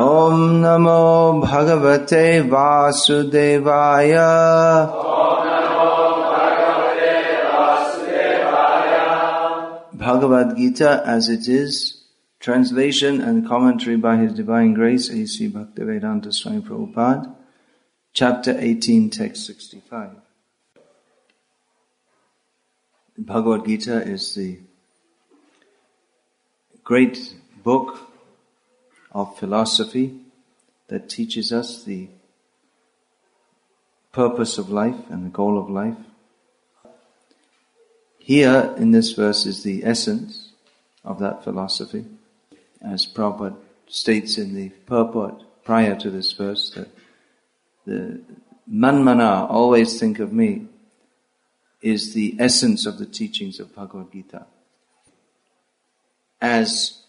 ॐ नमो भगवते वासुदेवाय Bhagavad Gita as it is, translation and commentary by His Divine Grace A.C. Bhaktivedanta Swami Prabhupada, chapter 18, text 65. Bhagavad Gita is the great book of philosophy that teaches us the purpose of life and the goal of life. Here in this verse is the essence of that philosophy. As Prabhupada states in the purport prior to this verse that the manmana, always think of me, is the essence of the teachings of Bhagavad Gita. As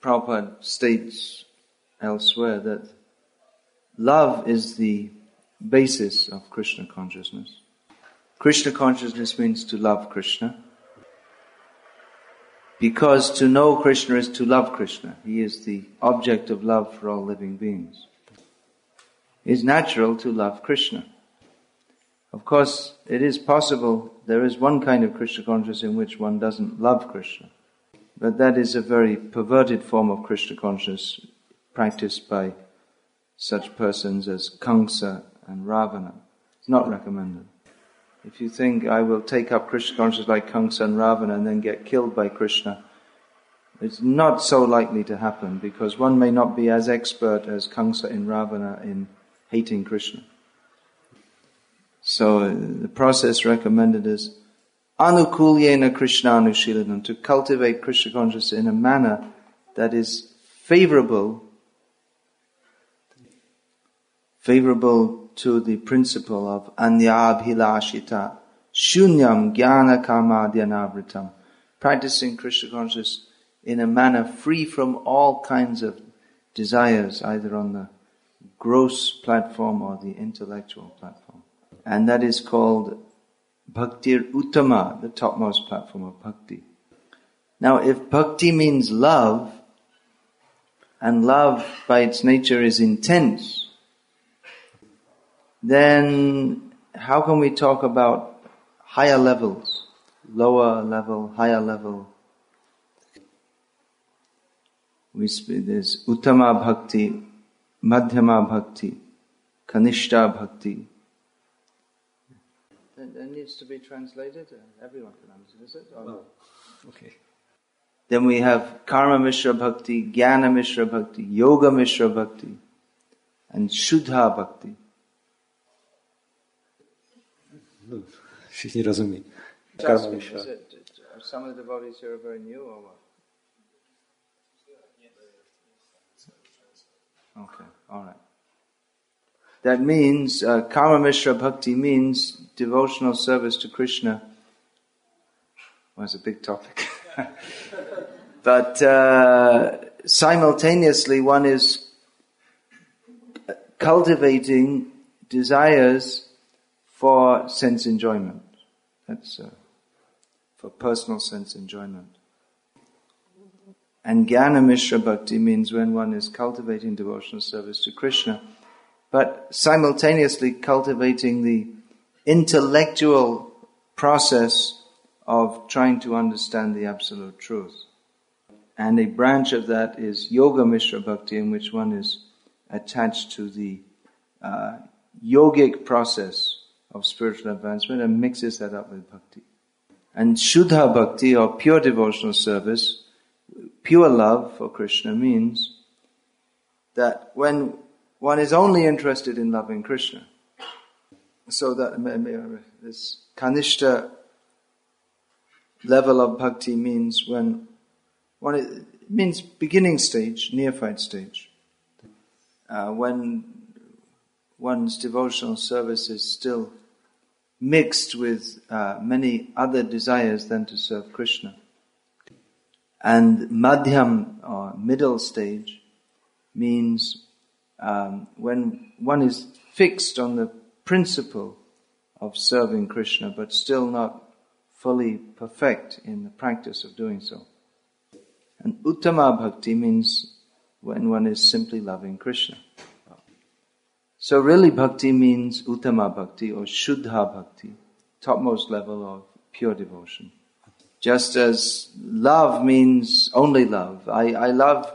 Prabhupada states elsewhere that love is the basis of Krishna consciousness. Krishna consciousness means to love Krishna. Because to know Krishna is to love Krishna. He is the object of love for all living beings. It is natural to love Krishna. Of course, it is possible, there is one kind of Krishna consciousness in which one doesn't love Krishna. But that is a very perverted form of Krishna consciousness practiced by such persons as Kamsa and Ravana. It's not recommended. If you think I will take up Krishna consciousness like Kamsa and Ravana and then get killed by Krishna, it's not so likely to happen because one may not be as expert as Kamsa and Ravana in hating Krishna. So uh, the process recommended is anukulyena Krishna anushilanam, to cultivate Krishna consciousness in a manner that is favorable, favorable to the principle of anyabhilashita, shunyam jnana kamadyanavritam, practicing Krishna consciousness in a manner free from all kinds of desires, either on the gross platform or the intellectual platform. And that is called Bhaktir Uttama, the topmost platform of bhakti. Now, if bhakti means love, and love by its nature is intense, then how can we talk about higher levels, lower level, higher level? We speak, there's Uttama Bhakti, Madhyama Bhakti, Kanishta Bhakti, that needs to be translated? Everyone can understand, is it? Um, no. Okay. Then we have Karma Mishra Bhakti, Jnana Mishra Bhakti, Yoga Mishra Bhakti, and Shuddha Bhakti. No, všichni rozumí. Karma Mishra. Are uh, some of the devotees here are very new or what? Okay, alright. That means, uh, Karma Mishra Bhakti means devotional service to Krishna. Well, a big topic. but uh, simultaneously, one is cultivating desires for sense enjoyment. That's uh, for personal sense enjoyment. And Jnana Mishra Bhakti means when one is cultivating devotional service to Krishna but simultaneously cultivating the intellectual process of trying to understand the absolute truth. And a branch of that is Yoga Mishra Bhakti, in which one is attached to the uh, yogic process of spiritual advancement and mixes that up with bhakti. And Shuddha Bhakti, or pure devotional service, pure love for Krishna means that when one is only interested in loving Krishna. So that this kanishta level of bhakti means when one means beginning stage, neophyte stage. Uh, when one's devotional service is still mixed with uh, many other desires than to serve Krishna. And madhyam or middle stage means um, when one is fixed on the principle of serving Krishna, but still not fully perfect in the practice of doing so. And Uttama Bhakti means when one is simply loving Krishna. So really bhakti means uttama bhakti or shuddha bhakti, topmost level of pure devotion. Just as love means only love. I, I love,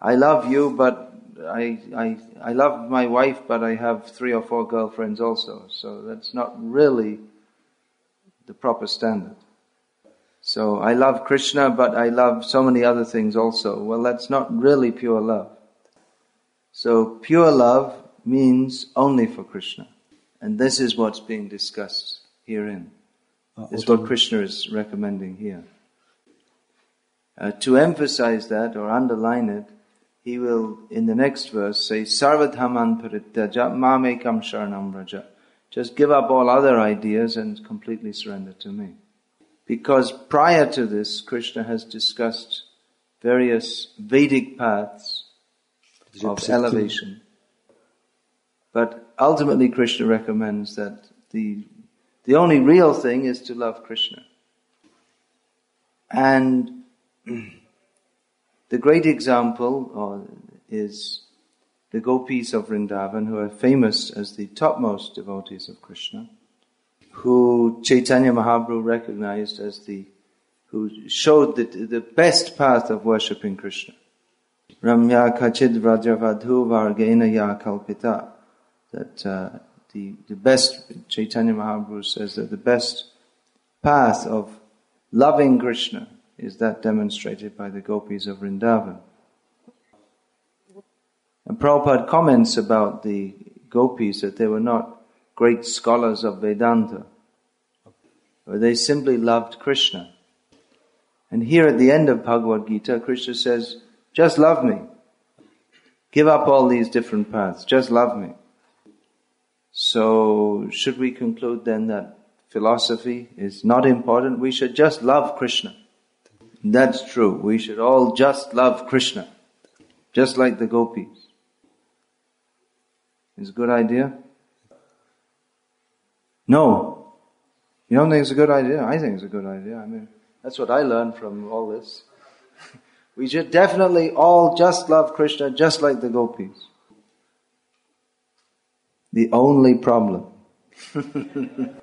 I love you, but I, I, I love my wife, but I have three or four girlfriends also. So that's not really the proper standard. So I love Krishna, but I love so many other things also. Well, that's not really pure love. So pure love means only for Krishna. And this is what's being discussed herein. Uh, This is what Krishna is recommending here. Uh, to emphasize that or underline it, he will, in the next verse, say, Sarvadhaman parityaja mamekam sharanam raja. Just give up all other ideas and completely surrender to me. Because prior to this, Krishna has discussed various Vedic paths of elevation. But ultimately, Krishna recommends that the, the only real thing is to love Krishna. And the great example uh, is the gopis of Vrindavan, who are famous as the topmost devotees of Krishna, who Chaitanya Mahaprabhu recognized as the, who showed the, the best path of worshipping Krishna. Ramya Kachid Vrajavadhu Vargena Ya Kalpita. That uh, the, the best, Chaitanya Mahaprabhu says that the best path of loving Krishna is that demonstrated by the gopis of Vrindavan. And Prabhupada comments about the gopis that they were not great scholars of Vedanta, but they simply loved Krishna. And here at the end of Bhagavad Gita, Krishna says, just love me. Give up all these different paths. Just love me. So, should we conclude then that philosophy is not important? We should just love Krishna. That's true. We should all just love Krishna. Just like the gopis. Is a good idea? No. You don't think it's a good idea? I think it's a good idea. I mean, that's what I learned from all this. We should definitely all just love Krishna just like the gopis. The only problem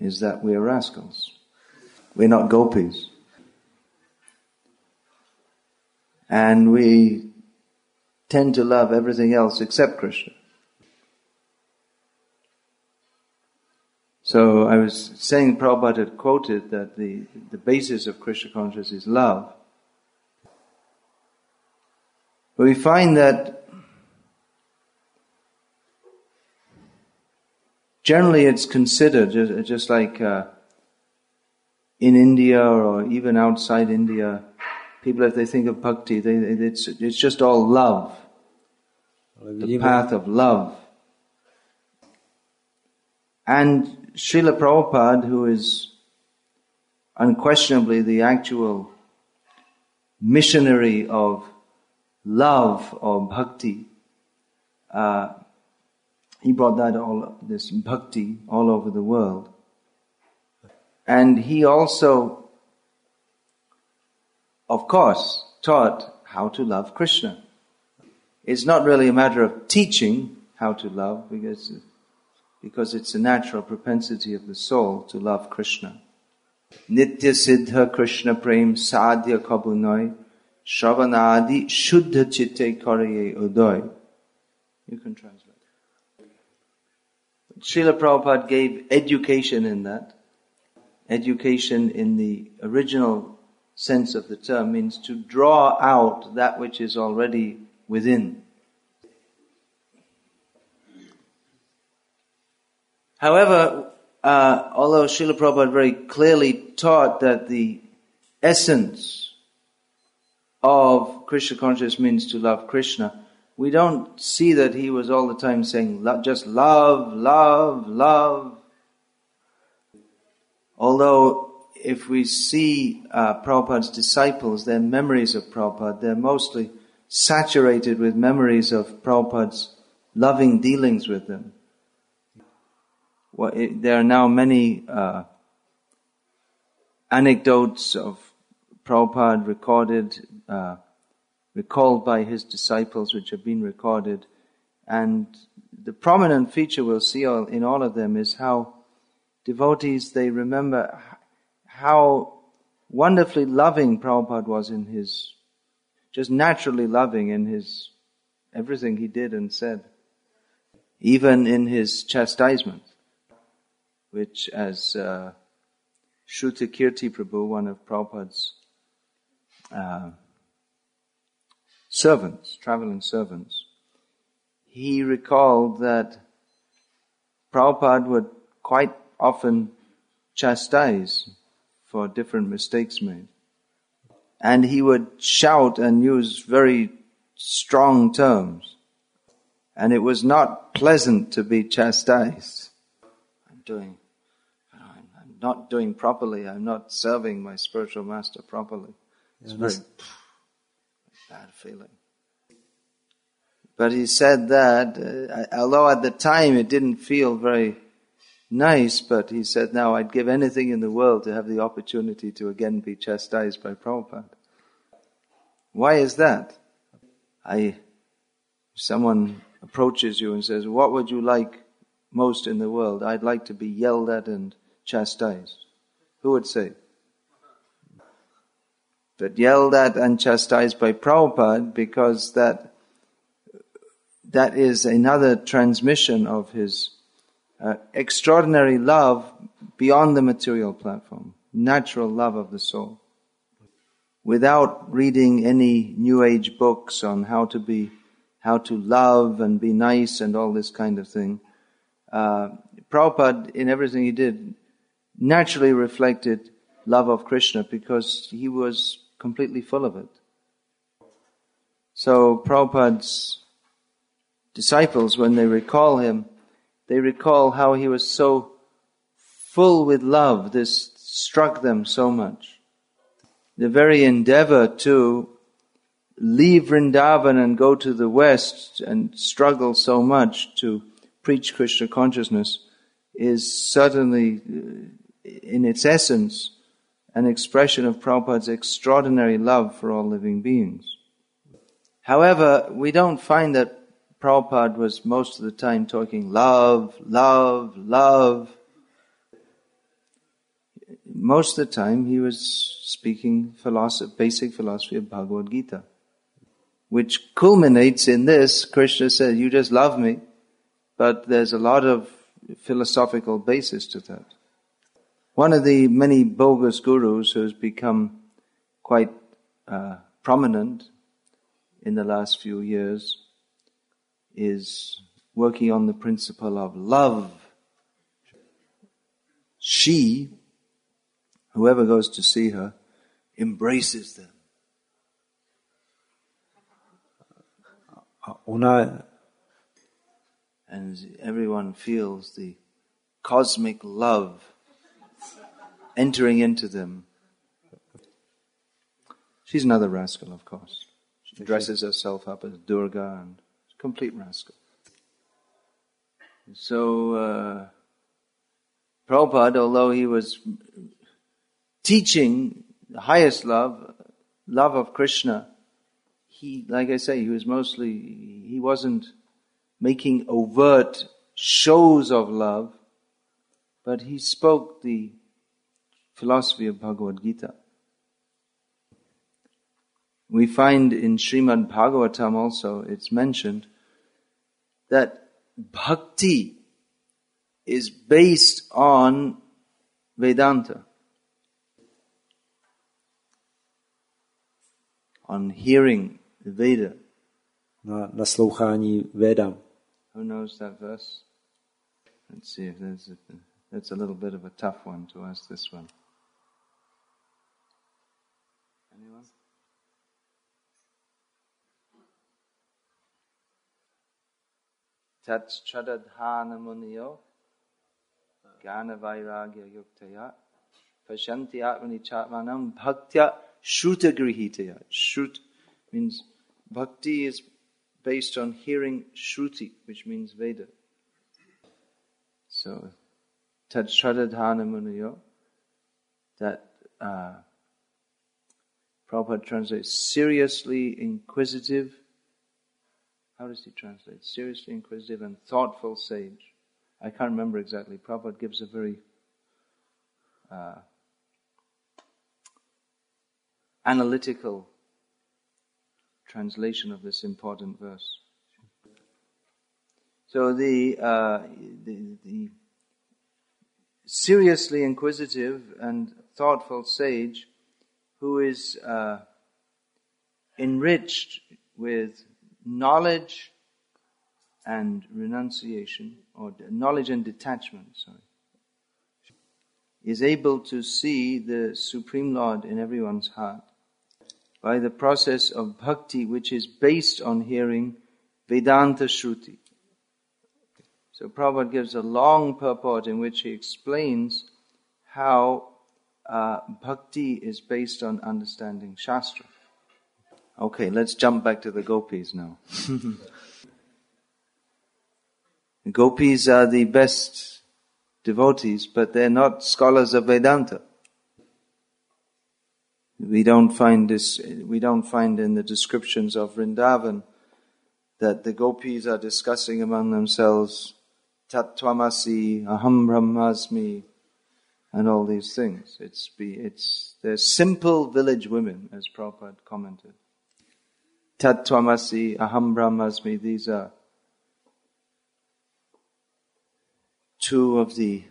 is that we're rascals. We're not gopis. And we tend to love everything else except Krishna. So I was saying Prabhupada had quoted that the, the basis of Krishna consciousness is love. But we find that generally it's considered just, just like uh, in India or even outside India, people if they think of bhakti, they, it's, it's just all love, the path of love. And Srila Prabhupada, who is unquestionably the actual missionary of love or bhakti, uh, he brought that all, this bhakti all over the world. And he also, of course, taught how to love Krishna. It's not really a matter of teaching how to love because, because it's a natural propensity of the soul to love Krishna. Nitya Siddha Krishna Prem Sadhya Kabunoi Shravanadi Shuddha Chitte Karaye Udoy. You can translate. Srila Prabhupada gave education in that. Education in the original sense of the term means to draw out that which is already within. However, uh, although Srila Prabhupada very clearly taught that the essence of Krishna consciousness means to love Krishna, we don't see that he was all the time saying just love, love, love. Although if we see uh, Prabhupada's disciples, their memories of Prabhupada, they're mostly saturated with memories of Prabhupada's loving dealings with them. Well, it, there are now many uh, anecdotes of Prabhupada recorded, uh, recalled by his disciples, which have been recorded. And the prominent feature we'll see all, in all of them is how devotees, they remember how wonderfully loving Prabhupada was in his, just naturally loving in his, everything he did and said. Even in his chastisement, which as, uh, Shruta Kirti Prabhu, one of Prabhupada's uh, servants, traveling servants, he recalled that Prabhupada would quite often chastise for different mistakes made. And he would shout and use very strong terms. And it was not pleasant to be chastised. I'm doing, I'm not doing properly. I'm not serving my spiritual master properly. It's very bad feeling. But he said that, uh, although at the time it didn't feel very nice, but he said, now I'd give anything in the world to have the opportunity to again be chastised by Prabhupada. Why is that? I, if someone approaches you and says, what would you like most in the world? I'd like to be yelled at and chastised. Who would say? But yelled at and chastised by Prabhupada because that, that is another transmission of his uh, extraordinary love beyond the material platform, natural love of the soul. Without reading any new age books on how to be, how to love and be nice and all this kind of thing, uh, Prabhupada, in everything he did, naturally reflected love of Krishna because he was completely full of it. So Prabhupada's disciples, when they recall him, they recall how he was so full with love. This struck them so much. The very endeavor to leave Vrindavan and go to the West and struggle so much to preach Krishna consciousness is certainly, uh, in its essence, an expression of Prabhupada's extraordinary love for all living beings. However, we don't find that Prabhupada was most of the time talking love, love, love. Most of the time he was speaking philosophy, basic philosophy of Bhagavad Gita, which culminates in this. Krishna said, you just love me, but there's a lot of philosophical basis to that. One of the many bogus gurus who's become quite uh, prominent in the last few years is working on the principle of love. She, whoever goes to see her, embraces them. Uh, Ona And everyone feels the cosmic love entering into them. She's another rascal, of course. She dresses herself up as Durga and complete rascal. So, uh, Prabhupada, although he was teaching the highest love, love of Krishna, he, like I say, he was mostly, he wasn't making overt shows of love, but he spoke the philosophy of Bhagavad Gita. We find in Srimad Bhagavatam also, it's mentioned that bhakti is based on Vedanta. On hearing the Veda. na naslouchání. Who knows that verse? Let's see if there's a, that's a little bit of a tough one to ask this one. Anyone? Tat chadadhana muniyo gana vairagya yuktaya pashanti atmani chatmanam bhaktya shruta grihitaya. Shrut means bhakti is based on hearing shruti, which means Veda. So, tat shradadhana muniyo, that uh, Prabhupada translates seriously inquisitive. How does he translate? Seriously inquisitive and thoughtful sage. I can't remember exactly. Prabhupada gives a very uh, analytical translation of this important verse. So the, uh, the, the seriously inquisitive and thoughtful sage who is uh, enriched with knowledge and renunciation, or knowledge and detachment, sorry, is able to see the Supreme Lord in everyone's heart by the process of bhakti, which is based on hearing Vedanta Shruti. So Prabhupada gives a long purport in which he explains how uh, bhakti is based on understanding Shastra. Okay, let's jump back to the gopis now. the gopis are the best devotees, but they're not scholars of Vedanta. We don't find this, we don't find in the descriptions of Vrindavan that the gopis are discussing among themselves Tattvamasi, Aham Brahmasmi, and all these things. It's, be, it's, they're simple village women, as Prabhupada commented. Tattvamasi, Aham Brahmasmi, these are two of the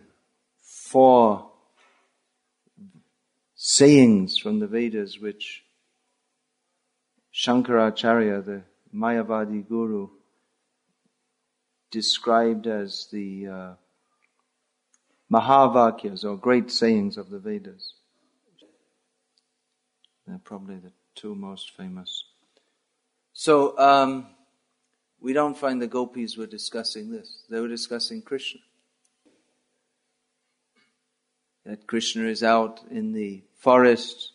four sayings from the Vedas which Shankaracharya, the Mayavadi guru, described as the uh, Mahavakyas or great sayings of the Vedas. They're probably the two most famous. So, um, we don't find the gopis were discussing this. They were discussing Krishna. That Krishna is out in the forest.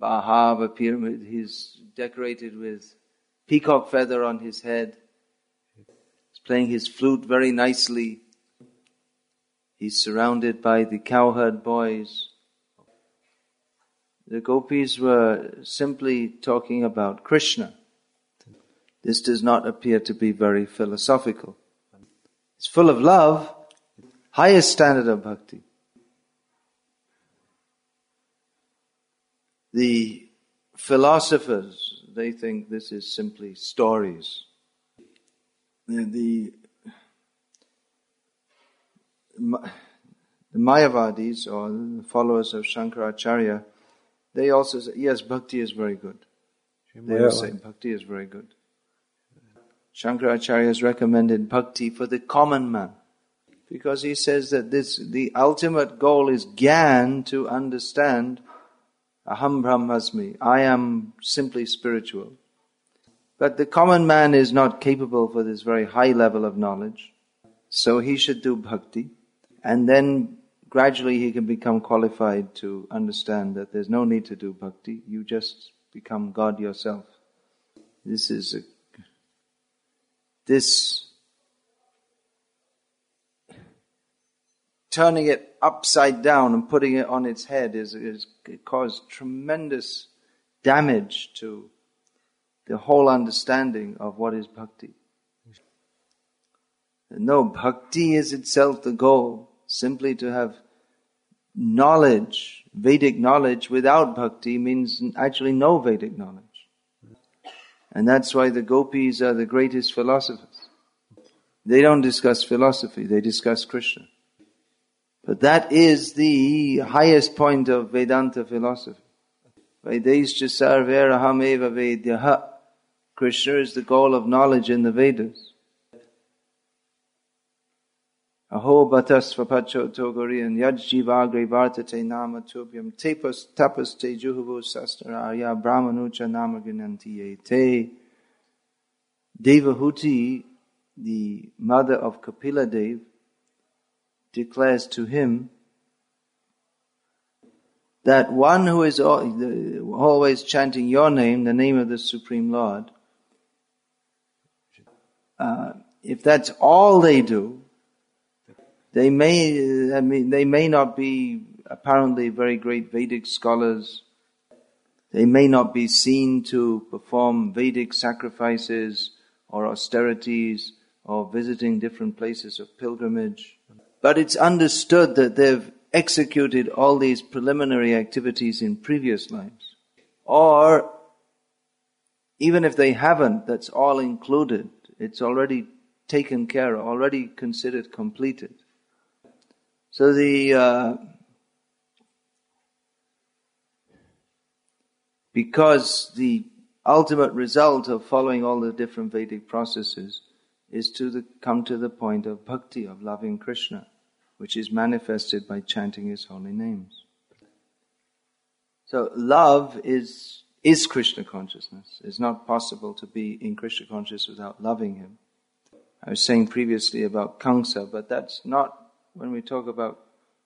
Barhapidam, he's decorated with peacock feather on his head. He's playing his flute very nicely. He's surrounded by the cowherd boys. The gopis were simply talking about Krishna. This does not appear to be very philosophical. It's full of love, highest standard of bhakti. The philosophers, they think this is simply stories. The, the the Mayavadis or the followers of Shankaracharya, they also say, yes, bhakti is very good. They all say bhakti is very good. Shankaracharya has recommended bhakti for the common man because he says that this, the ultimate goal is gyan to understand aham brahmasmi. I am simply spiritual. But the common man is not capable for this very high level of knowledge. So he should do bhakti. And then gradually he can become qualified to understand that there's no need to do bhakti. You just become God yourself. This is a, this turning it upside down and putting it on its head is, is it caused tremendous damage to the whole understanding of what is bhakti. No, bhakti is itself the goal simply to have knowledge, Vedic knowledge without bhakti means actually no Vedic knowledge. And that's why the gopis are the greatest philosophers. They don't discuss philosophy, they discuss Krishna. But that is the highest point of Vedanta philosophy. Sarveraham eva. Krishna is the goal of knowledge in the Vedas. Aho batas vapacho togorian yajjivagre vartate nama tubhyam tepas tapas te juhuvu sastaraya brahmanucha nama ginantiye te. Devahuti, the mother of Kapila Dev, declares to him that one who is always chanting your name, the name of the Supreme Lord, uh, if that's all they do, they may, uh, I mean, they may not be apparently very great Vedic scholars, They may not be seen to perform Vedic sacrifices or austerities or visiting different places of pilgrimage. But it's understood that they've executed all these preliminary activities in previous lives. Or even if they haven't, that's all included. It's already taken care of, already considered completed. So the uh, because the ultimate result of following all the different Vedic processes is to the, come to the point of bhakti, of loving Krishna, which is manifested by chanting his holy names. So love is is Krishna consciousness. It's not possible to be in Krishna consciousness without loving him. I was saying previously about Kamsa, but that's not, when we talk about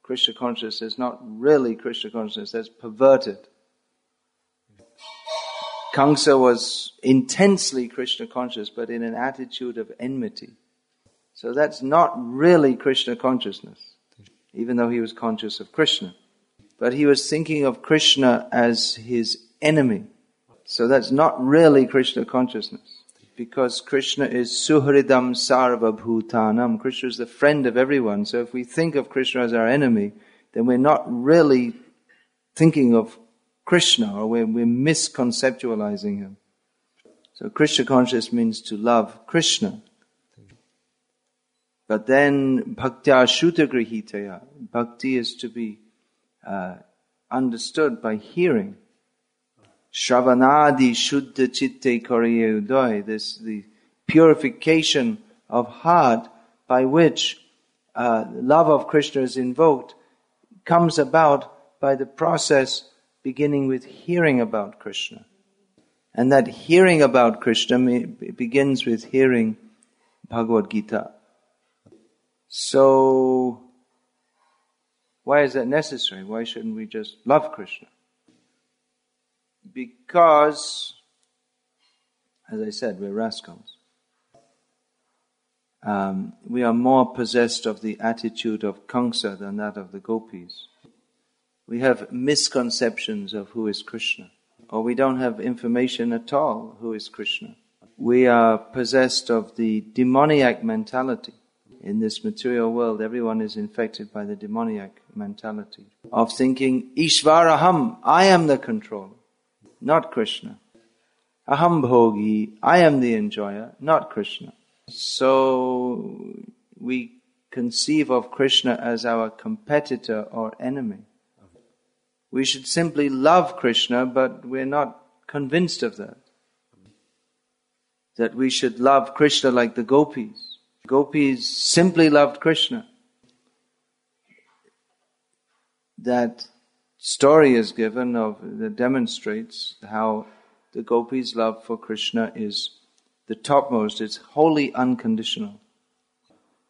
Krishna consciousness, not really Krishna consciousness, that's perverted. Kamsa was intensely Krishna conscious, but in an attitude of enmity. So that's not really Krishna consciousness, even though he was conscious of Krishna. But he was thinking of Krishna as his enemy. So that's not really Krishna consciousness. Because Krishna is Suhridam Sarva Bhutanam. Krishna is the friend of everyone. So if we think of Krishna as our enemy, then we're not really thinking of Krishna or we're, we're misconceptualizing him. So Krishna conscious means to love Krishna. But then bhaktya shruta grihitaya. Bhakti is to be uh, understood by hearing. Shravanadi Shuddha Chitte Kariye Udoy, this the purification of heart by which uh, love of Krishna is invoked comes about by the process beginning with hearing about Krishna. And that hearing about Krishna begins with hearing Bhagavad Gita. So, why is that necessary? Why shouldn't we just love Krishna? Because, as I said, we're rascals. Um, we are more possessed of the attitude of Kamsa than that of the gopis. We have misconceptions of who is Krishna, or we don't have information at all who is Krishna. We are possessed of the demoniac mentality. In this material world, everyone is infected by the demoniac mentality of thinking, Ishvaraham, I am the controller not Krishna. Aham bhogi, I am the enjoyer, not Krishna. So we conceive of Krishna as our competitor or enemy. We should simply love Krishna, but we're not convinced of that. That we should love Krishna like the gopis. Gopis simply loved Krishna. That story is given of that demonstrates how the gopis' love for Krishna is the topmost. It's wholly unconditional.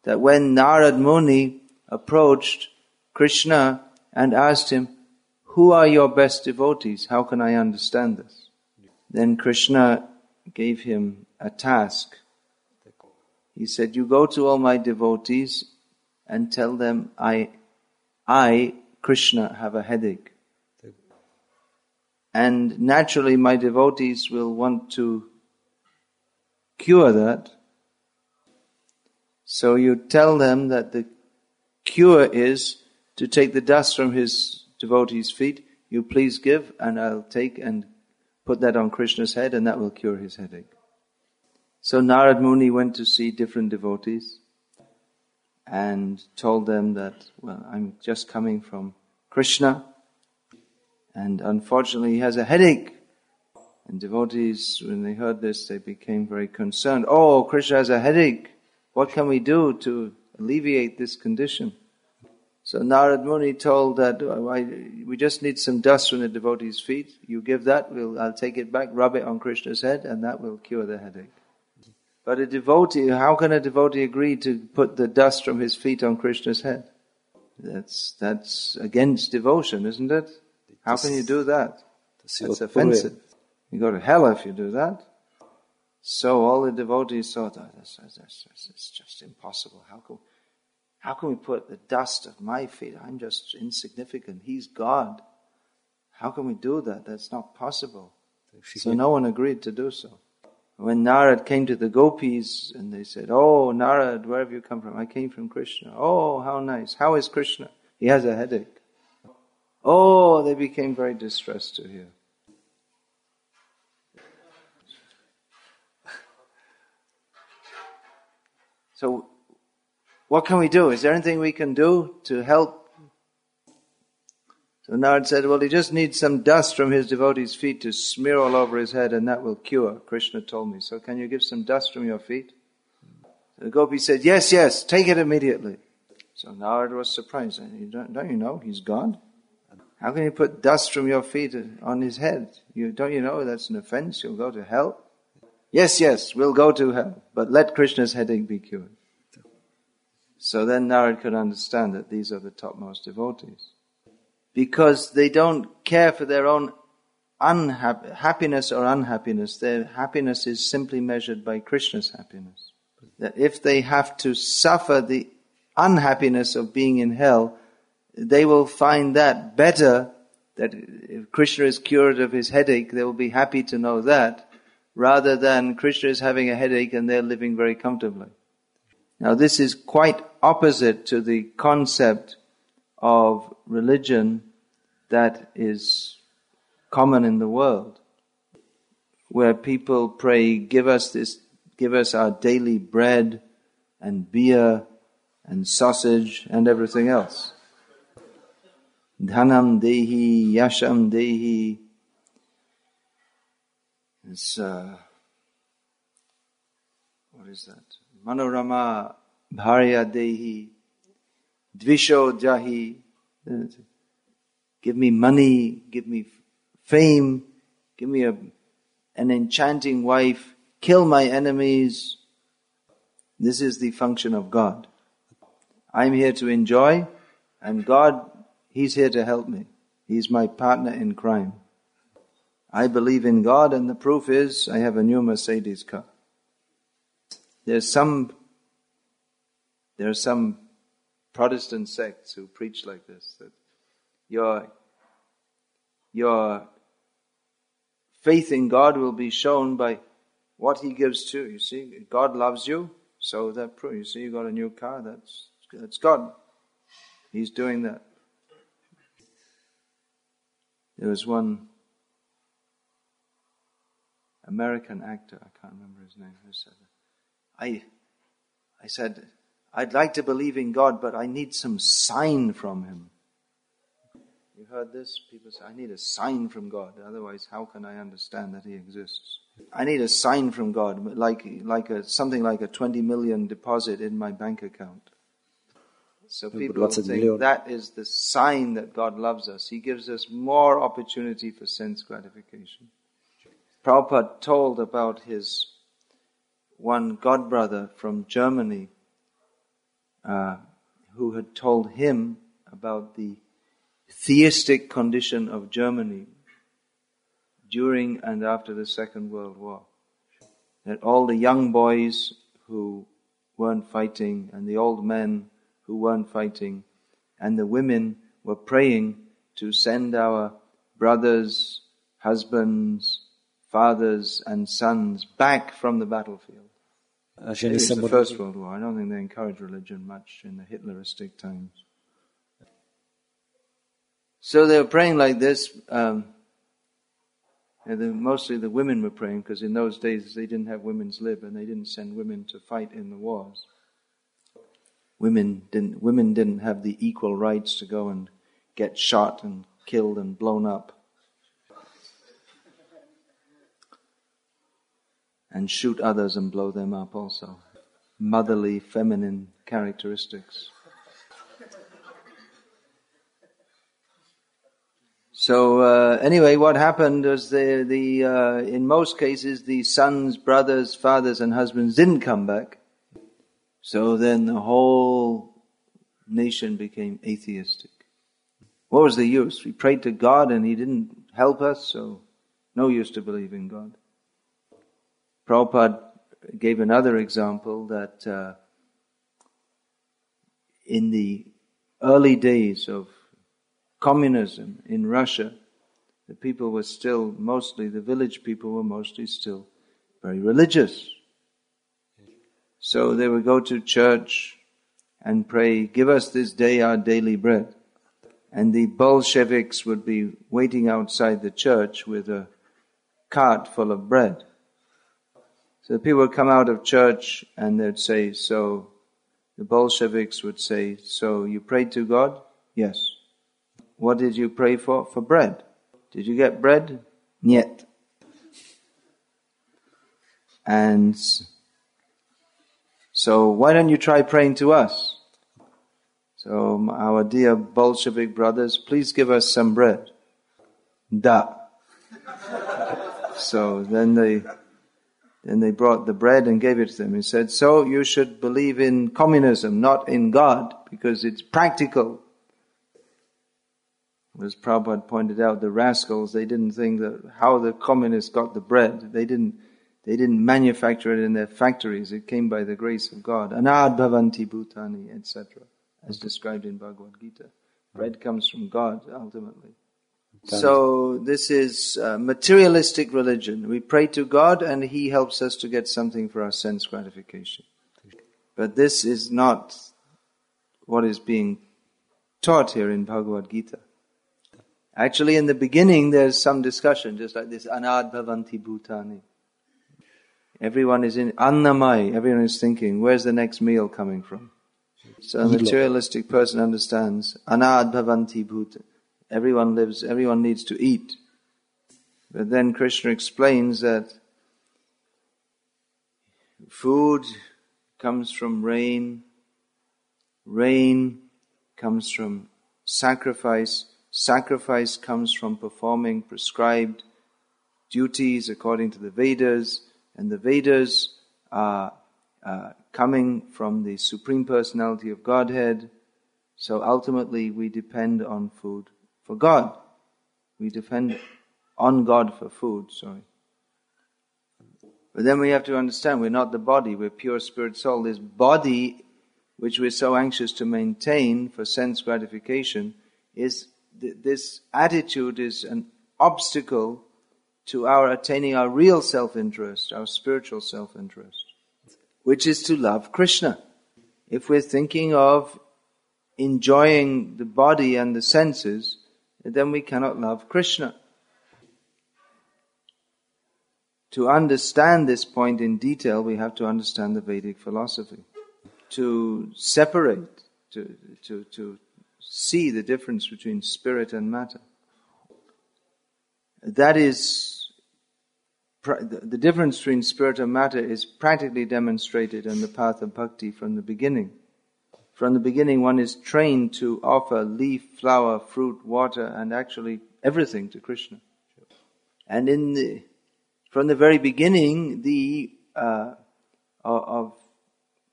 That when Narad Muni approached Krishna and asked him, "Who are your best devotees? How can I understand this?" Then Krishna gave him a task. He said, "You go to all my devotees and tell them I, I Krishna have a headache. And naturally, my devotees will want to cure that. So you tell them that the cure is to take the dust from his devotee's feet. You please give, and I'll take and put that on Krishna's head, and that will cure his headache. So Narad Muni went to see different devotees and told them that, well, I'm just coming from Krishna, and unfortunately he has a headache. And devotees, when they heard this, they became very concerned. Oh, Krishna has a headache. What can we do to alleviate this condition? So Narad Muni told that we just need some dust from the devotee's feet. You give that, we'll, I'll take it back, rub it on Krishna's head, and that will cure the headache. But a devotee, how can a devotee agree to put the dust from his feet on Krishna's head? That's, that's against devotion, isn't it? How can you do that? That's offensive. You go to hell if you do that. So all the devotees thought, oh, that's, that's, that's, that's just impossible. How can, how can we put the dust of my feet? I'm just insignificant. He's God. how can we do that? That's not possible. So no one agreed to do so. When Narad came to the gopis and they said, Oh, Narad, where have you come from? I came from Krishna. Oh, how nice. How is Krishna? He has a headache. Oh, they became very distressed to hear. So, what can we do? Is there anything we can do to help? So Narad said, well, he just needs some dust from his devotee's feet to smear all over his head and that will cure. Krishna told me. So can you give some dust from your feet? The gopi said, yes, yes, take it immediately. So Narad was surprised. Don't, don't you know he's God? How can you put dust from your feet on his head? You, don't you know that's an offense? You'll go to hell? Yes, yes, we'll go to hell, but let Krishna's headache be cured. So then Narad could understand that these are the topmost devotees. Because they don't care for their own unhap- happiness or unhappiness. Their happiness is simply measured by Krishna's happiness. That if they have to suffer the unhappiness of being in hell, they will find that better, that if Krishna is cured of his headache, they will be happy to know that, rather than Krishna is having a headache and they're living very comfortably. Now this is quite opposite to the concept of religion that is common in the world, where people pray, give us this, give us our daily bread and beer and sausage and everything else. Dhanam dehi, yasham dehi. It's, uh, what is that? Manorama bharya dehi, dvisho jahi. Give me money, give me fame, give me a, an enchanting wife, kill my enemies. This is the function of God. I'm here to enjoy, and God, He's here to help me. He's my partner in crime. I believe in God, and the proof is I have a new Mercedes car. There's some, there are some Protestant sects who preach like this that your, your faith in God will be shown by what He gives to you. See, God loves you, so that proves. You see, you got a new car. That's that's God. He's doing that. There was one American actor, I can't remember his name, who said, I, I said, I'd like to believe in God, but I need some sign from Him. You heard this? People say, I need a sign from God. Otherwise, how can I understand that He exists? I need a sign from God, like, like a, something like a 20 million deposit in my bank account. So people think that is the sign that God loves us. He gives us more opportunity for sense gratification. Prabhupada told about his one godbrother from Germany uh, who had told him about the theistic condition of Germany during and after the Second World War. That all the young boys who weren't fighting and the old men who weren't fighting and the women were praying to send our brothers, husbands, fathers and sons back from the battlefield. A ženy It's se the First World War. I don't think they encouraged religion much in the Hitleristic times. So they were praying like this. Um, and the, mostly the women were praying because in those days they didn't have women's lib and they didn't send women to fight in the wars. Women didn't, women didn't have the equal rights to go and get shot and killed and blown up. And shoot others and blow them up also. Motherly, feminine characteristics. So uh, anyway, what happened was the the uh, in most cases the sons, brothers, fathers, and husbands didn't come back. So then the whole nation became atheistic. What was the use? We prayed to God and He didn't help us, so no use to believe in God. Prabhupada gave another example that uh, in the early days of communism in Russia, the people were still mostly, the village people were mostly still very religious. So they would go to church and pray, give us this day our daily bread. And the Bolsheviks would be waiting outside the church with a cart full of bread. So people would come out of church and they'd say, so the Bolsheviks would say, so you prayed to God? Yes. What did you pray for? For bread. Did you get bread? Niet. And so why don't you try praying to us? So our dear Bolshevik brothers, please give us some bread. Da. so then they then they brought the bread and gave it to them. He said, so you should believe in communism, not in God, because it's practical. As Prabhupada pointed out, the rascals, they didn't think that how the communists got the bread. They didn't, they didn't manufacture it in their factories. It came by the grace of God. Annad bhavanti bhutani, etc. As described in Bhagavad Gita. Bread comes from God, ultimately. So this is uh, materialistic religion. We pray to God and He helps us to get something for our sense gratification. But this is not what is being taught here in Bhagavad Gita. Actually, in the beginning, there's some discussion, just like this, annad bhavanti bhutani. Everyone is in annamaya, everyone is thinking, where's the next meal coming from? So a materialistic person understands, annad bhavanti bhutani. Everyone lives, everyone needs to eat. But then Krishna explains that food comes from rain, rain comes from sacrifice, sacrifice comes from performing prescribed duties according to the Vedas, and the Vedas are uh, coming from the Supreme Personality of Godhead. So ultimately, we depend on food for God. We depend on God for food, sorry. But then we have to understand we're not the body, we're pure spirit soul. This body, which we're so anxious to maintain for sense gratification, is th- this attitude is an obstacle to our attaining our real self interest, our spiritual self interest, which is to love Krishna. If we're thinking of enjoying the body and the senses, then we cannot love Krishna. To understand this point in detail, we have to understand the Vedic philosophy. To separate, to, to, to see the difference between spirit and matter. That is, the difference between spirit and matter is practically demonstrated in the path of bhakti from the beginning. From the beginning, one is trained to offer leaf, flower, fruit, water, and actually everything to Krishna. And in the, from the very beginning, the uh, of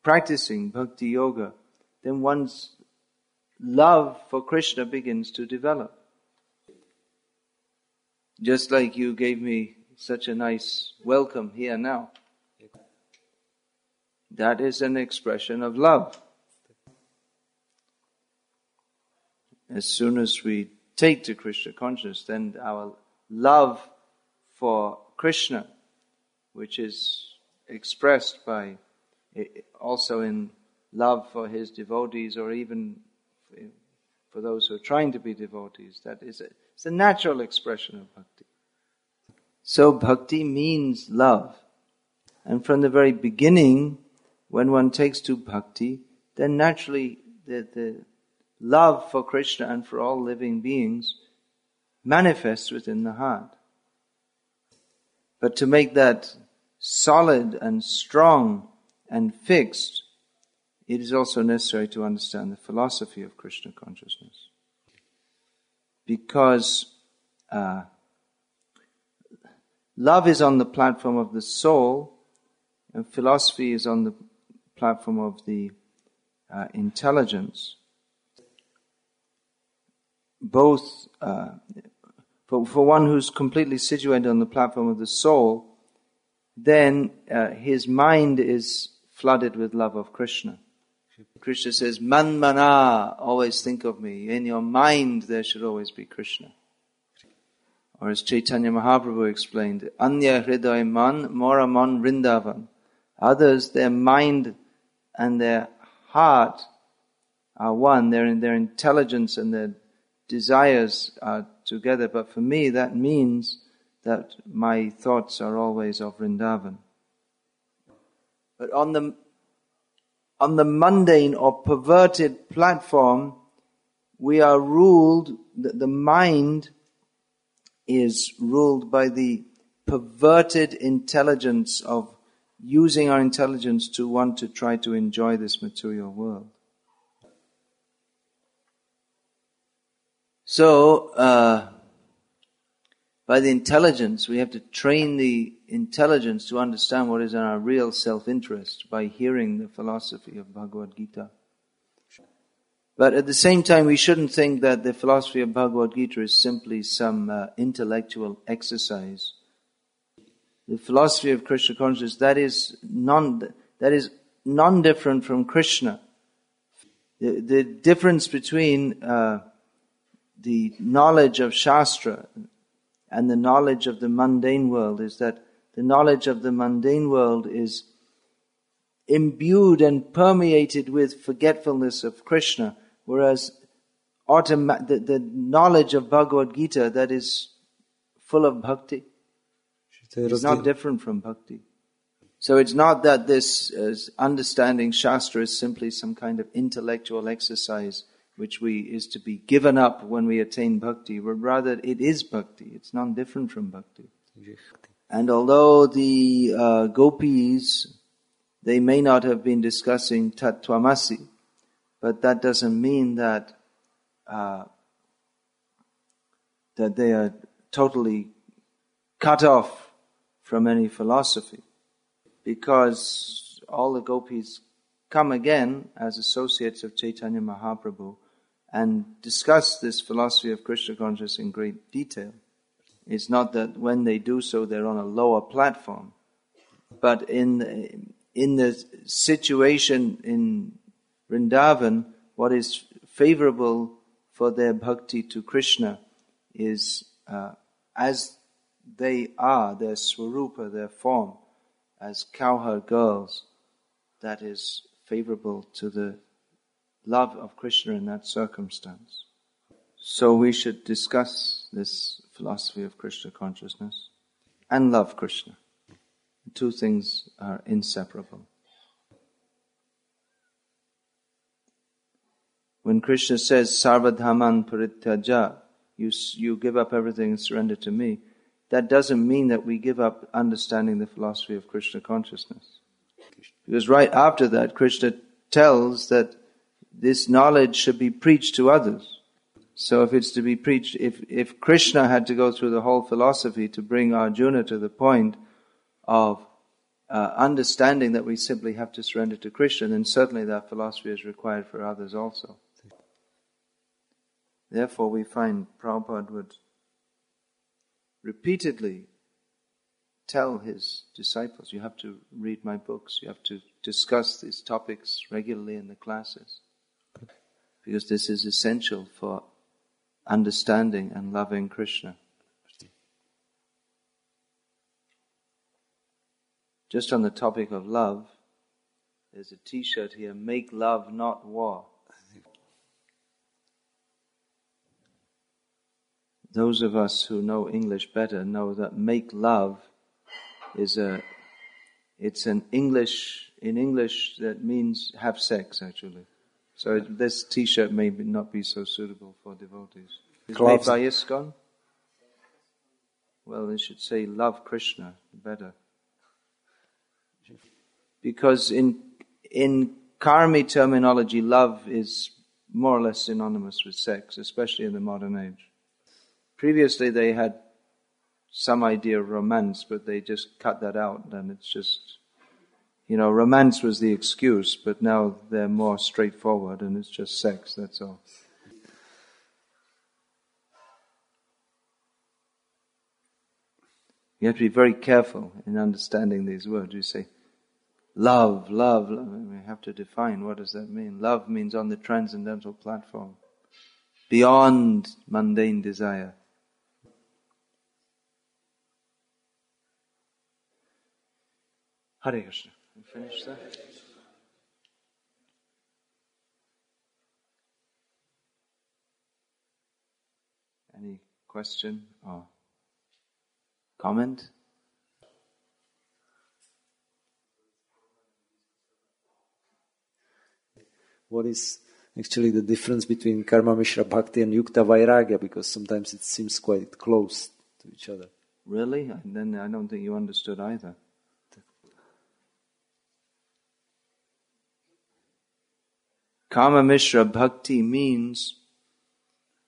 practicing bhakti yoga, then one's love for Krishna begins to develop. Just like you gave me such a nice welcome here now. That is an expression of love. As soon as we take to Krishna consciousness, then our love for Krishna, which is expressed by eh, also in love for his devotees or even eh, for those who are trying to be devotees, that is a, it's a natural expression of bhakti. So bhakti means love. And from the very beginning, when one takes to bhakti, then naturally the, the, love for Krishna and for all living beings manifests within the heart. But to make that solid and strong and fixed, it is also necessary to understand the philosophy of Krishna consciousness. Because uh, love is on the platform of the soul, and philosophy is on the platform of the uh, intelligence both uh, for, for one who's completely situated on the platform of the soul, then uh, his mind is flooded with love of Krishna. Krishna says, Man mana, always think of me. In your mind there should always be Krishna. Or as Chaitanya Mahaprabhu explained, Anya Hriday Man Moramon Vrindavan. Others, their mind and their heart are one. Their, their intelligence and their desires are together. But for me, that means that my thoughts are always of Vrindavan. But on the, on the mundane or perverted platform, we are ruled, the, the mind is ruled by the perverted intelligence of using our intelligence to want to try to enjoy this material world. So, uh, by the intelligence, we have to train the intelligence to understand what is in our real self-interest by hearing the philosophy of Bhagavad Gita. But at the same time, we shouldn't think that the philosophy of Bhagavad Gita is simply some uh, intellectual exercise. The philosophy of Krishna consciousness, that is non, that is non-different from Krishna. The, the difference between uh, the knowledge of Shastra and the knowledge of the mundane world is that the knowledge of the mundane world is imbued and permeated with forgetfulness of Krishna, Whereas automa- the, the knowledge of Bhagavad Gita that is full of bhakti is not different from bhakti. So it's not that this uh, understanding Shastra is simply some kind of intellectual exercise which we is to be given up when we attain bhakti, but rather it is bhakti. It's not different from bhakti. And although the uh, gopis, they may not have been discussing Tattvamasi, but that doesn't mean that uh, that they are totally cut off from any philosophy, because all the gopis come again as associates of Chaitanya Mahaprabhu and discuss this philosophy of Krishna consciousness in great detail. It's not that when they do so they're on a lower platform, but in in the situation in Vrindavan, what is favorable for their bhakti to Krishna is uh, as they are, their swarupa, their form, as cowherd girls, that is favorable to the love of Krishna in that circumstance. So we should discuss this philosophy of Krishna consciousness and love Krishna. The two things are inseparable. When Krishna says, Sarva-dharman Parityajya, you, you give up everything and surrender to me, that doesn't mean that we give up understanding the philosophy of Krishna consciousness. Because right after that, Krishna tells that this knowledge should be preached to others. So if it's to be preached, if, if Krishna had to go through the whole philosophy to bring Arjuna to the point of uh, understanding that we simply have to surrender to Krishna, then certainly that philosophy is required for others also. Therefore, we find Prabhupada would repeatedly tell his disciples, you have to read my books, you have to discuss these topics regularly in the classes. Because this is essential for understanding and loving Krishna. Just on the topic of love, there's a t-shirt here, make love, not war. those of us who know English better know that make love is a, it's an English, in English that means have sex actually. So this t-shirt may not be so suitable for devotees. It's made by ISKCON? Well, they should say love Krishna better. Because in, in karmi terminology, love is more or less synonymous with sex, especially in the modern age. Previously, they had some idea of romance, but they just cut that out, and it's just, you know, romance was the excuse, but now they're more straightforward, and it's just sex, that's all. You have to be very careful in understanding these words. You say, love, love, love. We have to define what does that mean. Love means on the transcendental platform, beyond mundane desire. Hare Krishna. We finished that? Any question or comment? What is actually the difference between Karma Mishra Bhakti and Yukta Vairagya? Because sometimes it seems quite close to each other. Really? Then I don't think you understood either. Karma Mishra Bhakti means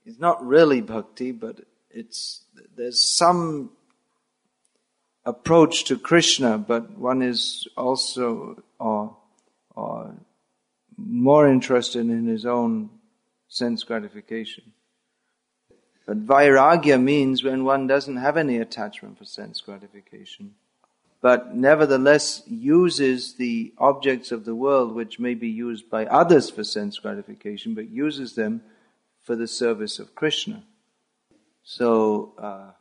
it's not really bhakti, but it's there's some approach to Krishna, but one is also or or more interested in his own sense gratification. But vairagya means when one doesn't have any attachment for sense gratification, but nevertheless uses the objects of the world which may be used by others for sense gratification, but uses them for the service of Krishna. So, uh,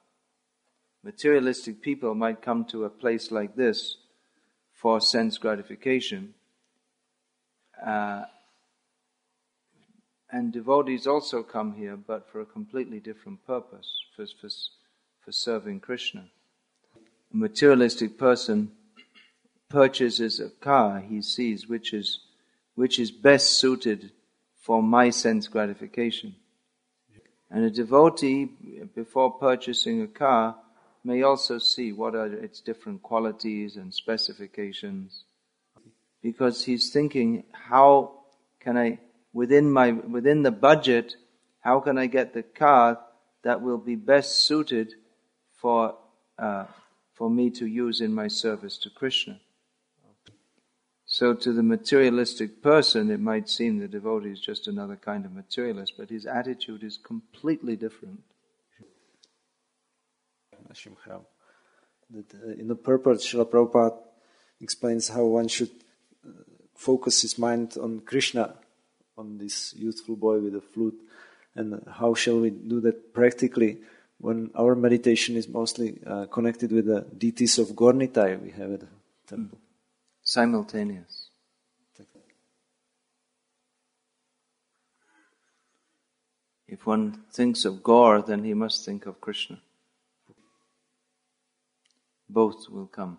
materialistic people might come to a place like this for sense gratification. Uh, and devotees also come here, but for a completely different purpose, for, for, for serving Krishna. A materialistic person purchases a car he sees which is, which is best suited for my sense gratification. And a devotee, before purchasing a car, may also see what are its different qualities and specifications. Because he's thinking, how can I, within my, within the budget, how can I get the car that will be best suited for, uh, for me to use in my service to Krishna? So to the materialistic person, it might seem the devotee is just another kind of materialist, but his attitude is completely different. Uh, in the purport, Srila Prabhupada explains how one should uh, focus his mind on Krishna, on this youthful boy with the flute, and how shall we do that practically when our meditation is mostly uh, connected with the deities of Gaur-Nitai we have at the temple. Simultaneous. If one thinks of Gaur, then he must think of Krishna. Both will come.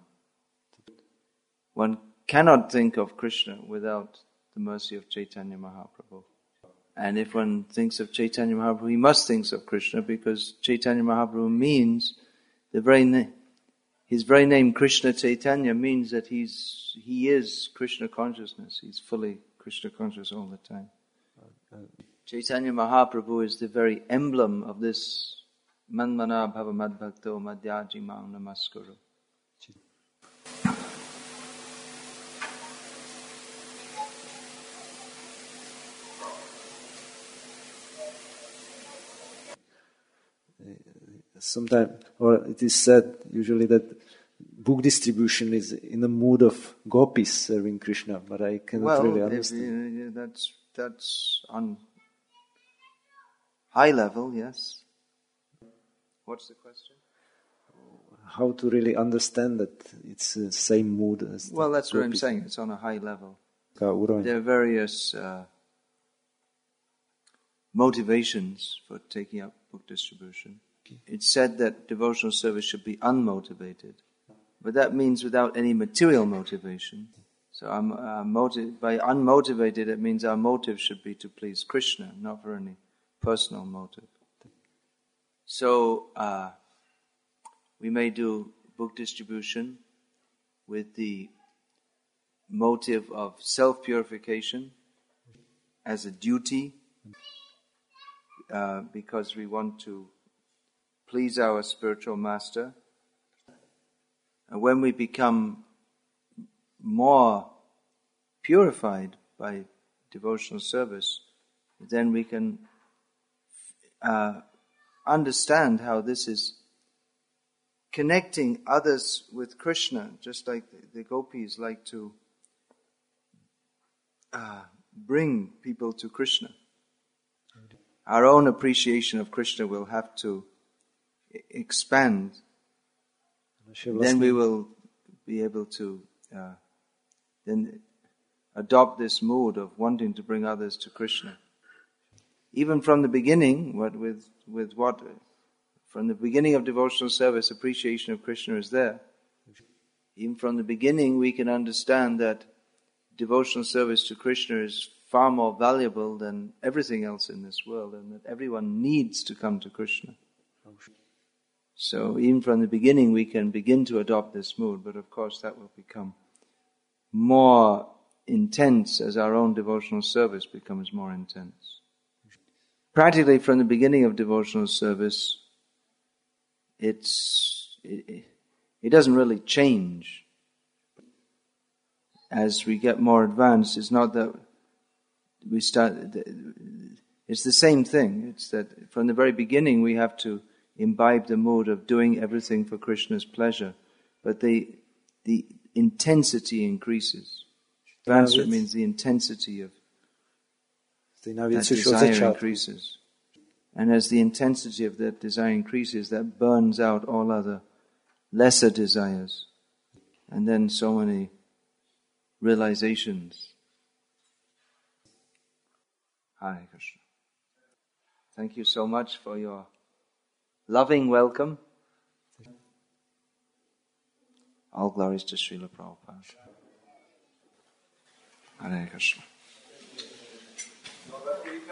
One cannot think of Krishna without the mercy of Chaitanya Mahaprabhu. And if one thinks of Chaitanya Mahaprabhu, he must think of Krishna because Chaitanya Mahaprabhu means the very name his very name Krishna Chaitanya means that he's, he is Krishna consciousness. He's fully Krishna conscious all the time. Chaitanya Mahaprabhu is the very emblem of this Manmana Bhava Madbhakto Madyaji Mang. Sometimes, or it is said usually that book distribution is in the mood of gopis serving Krishna, but I cannot well, really understand. If, that's that's on high level, yes. What's the question? How to really understand that it's the same mood as. Well, that's gopis. what I'm saying. It's on a high level. There are various uh, motivations for taking up book distribution. It's said that devotional service should be unmotivated, but that means without any material motivation. So uh, by unmotivated, it means our motive should be to please Krishna, not for any personal motive. So uh, we may do book distribution with the motive of self purification as a duty, uh, because we want to please our spiritual master. And when we become more purified by devotional service, then we can uh, understand how this is connecting others with Krishna, just like the, gopis like to uh, bring people to Krishna. Our own appreciation of Krishna will have to expand, then we will be able to uh, then adopt this mood of wanting to bring others to Krishna. Even from the beginning, what with with what from the beginning of devotional service, appreciation of Krishna is there. Even from the beginning, we can understand that devotional service to Krishna is far more valuable than everything else in this world, and that everyone needs to come to Krishna. So even from the beginning, we can begin to adopt this mood, but of course that will become more intense as our own devotional service becomes more intense. Practically from the beginning of devotional service, it's, it, it doesn't really change. As we get more advanced, it's not that we start, it's the same thing. It's that from the very beginning we have to imbibe the mood of doing everything for Krishna's pleasure. But the, the intensity increases. Advancement means the intensity of that desire increases. And as the intensity of that desire increases, that burns out all other lesser desires. And then so many realizations. Hare Krishna. Thank you so much for your loving welcome. All glories to Srila Prabhupada. Hare Krishna.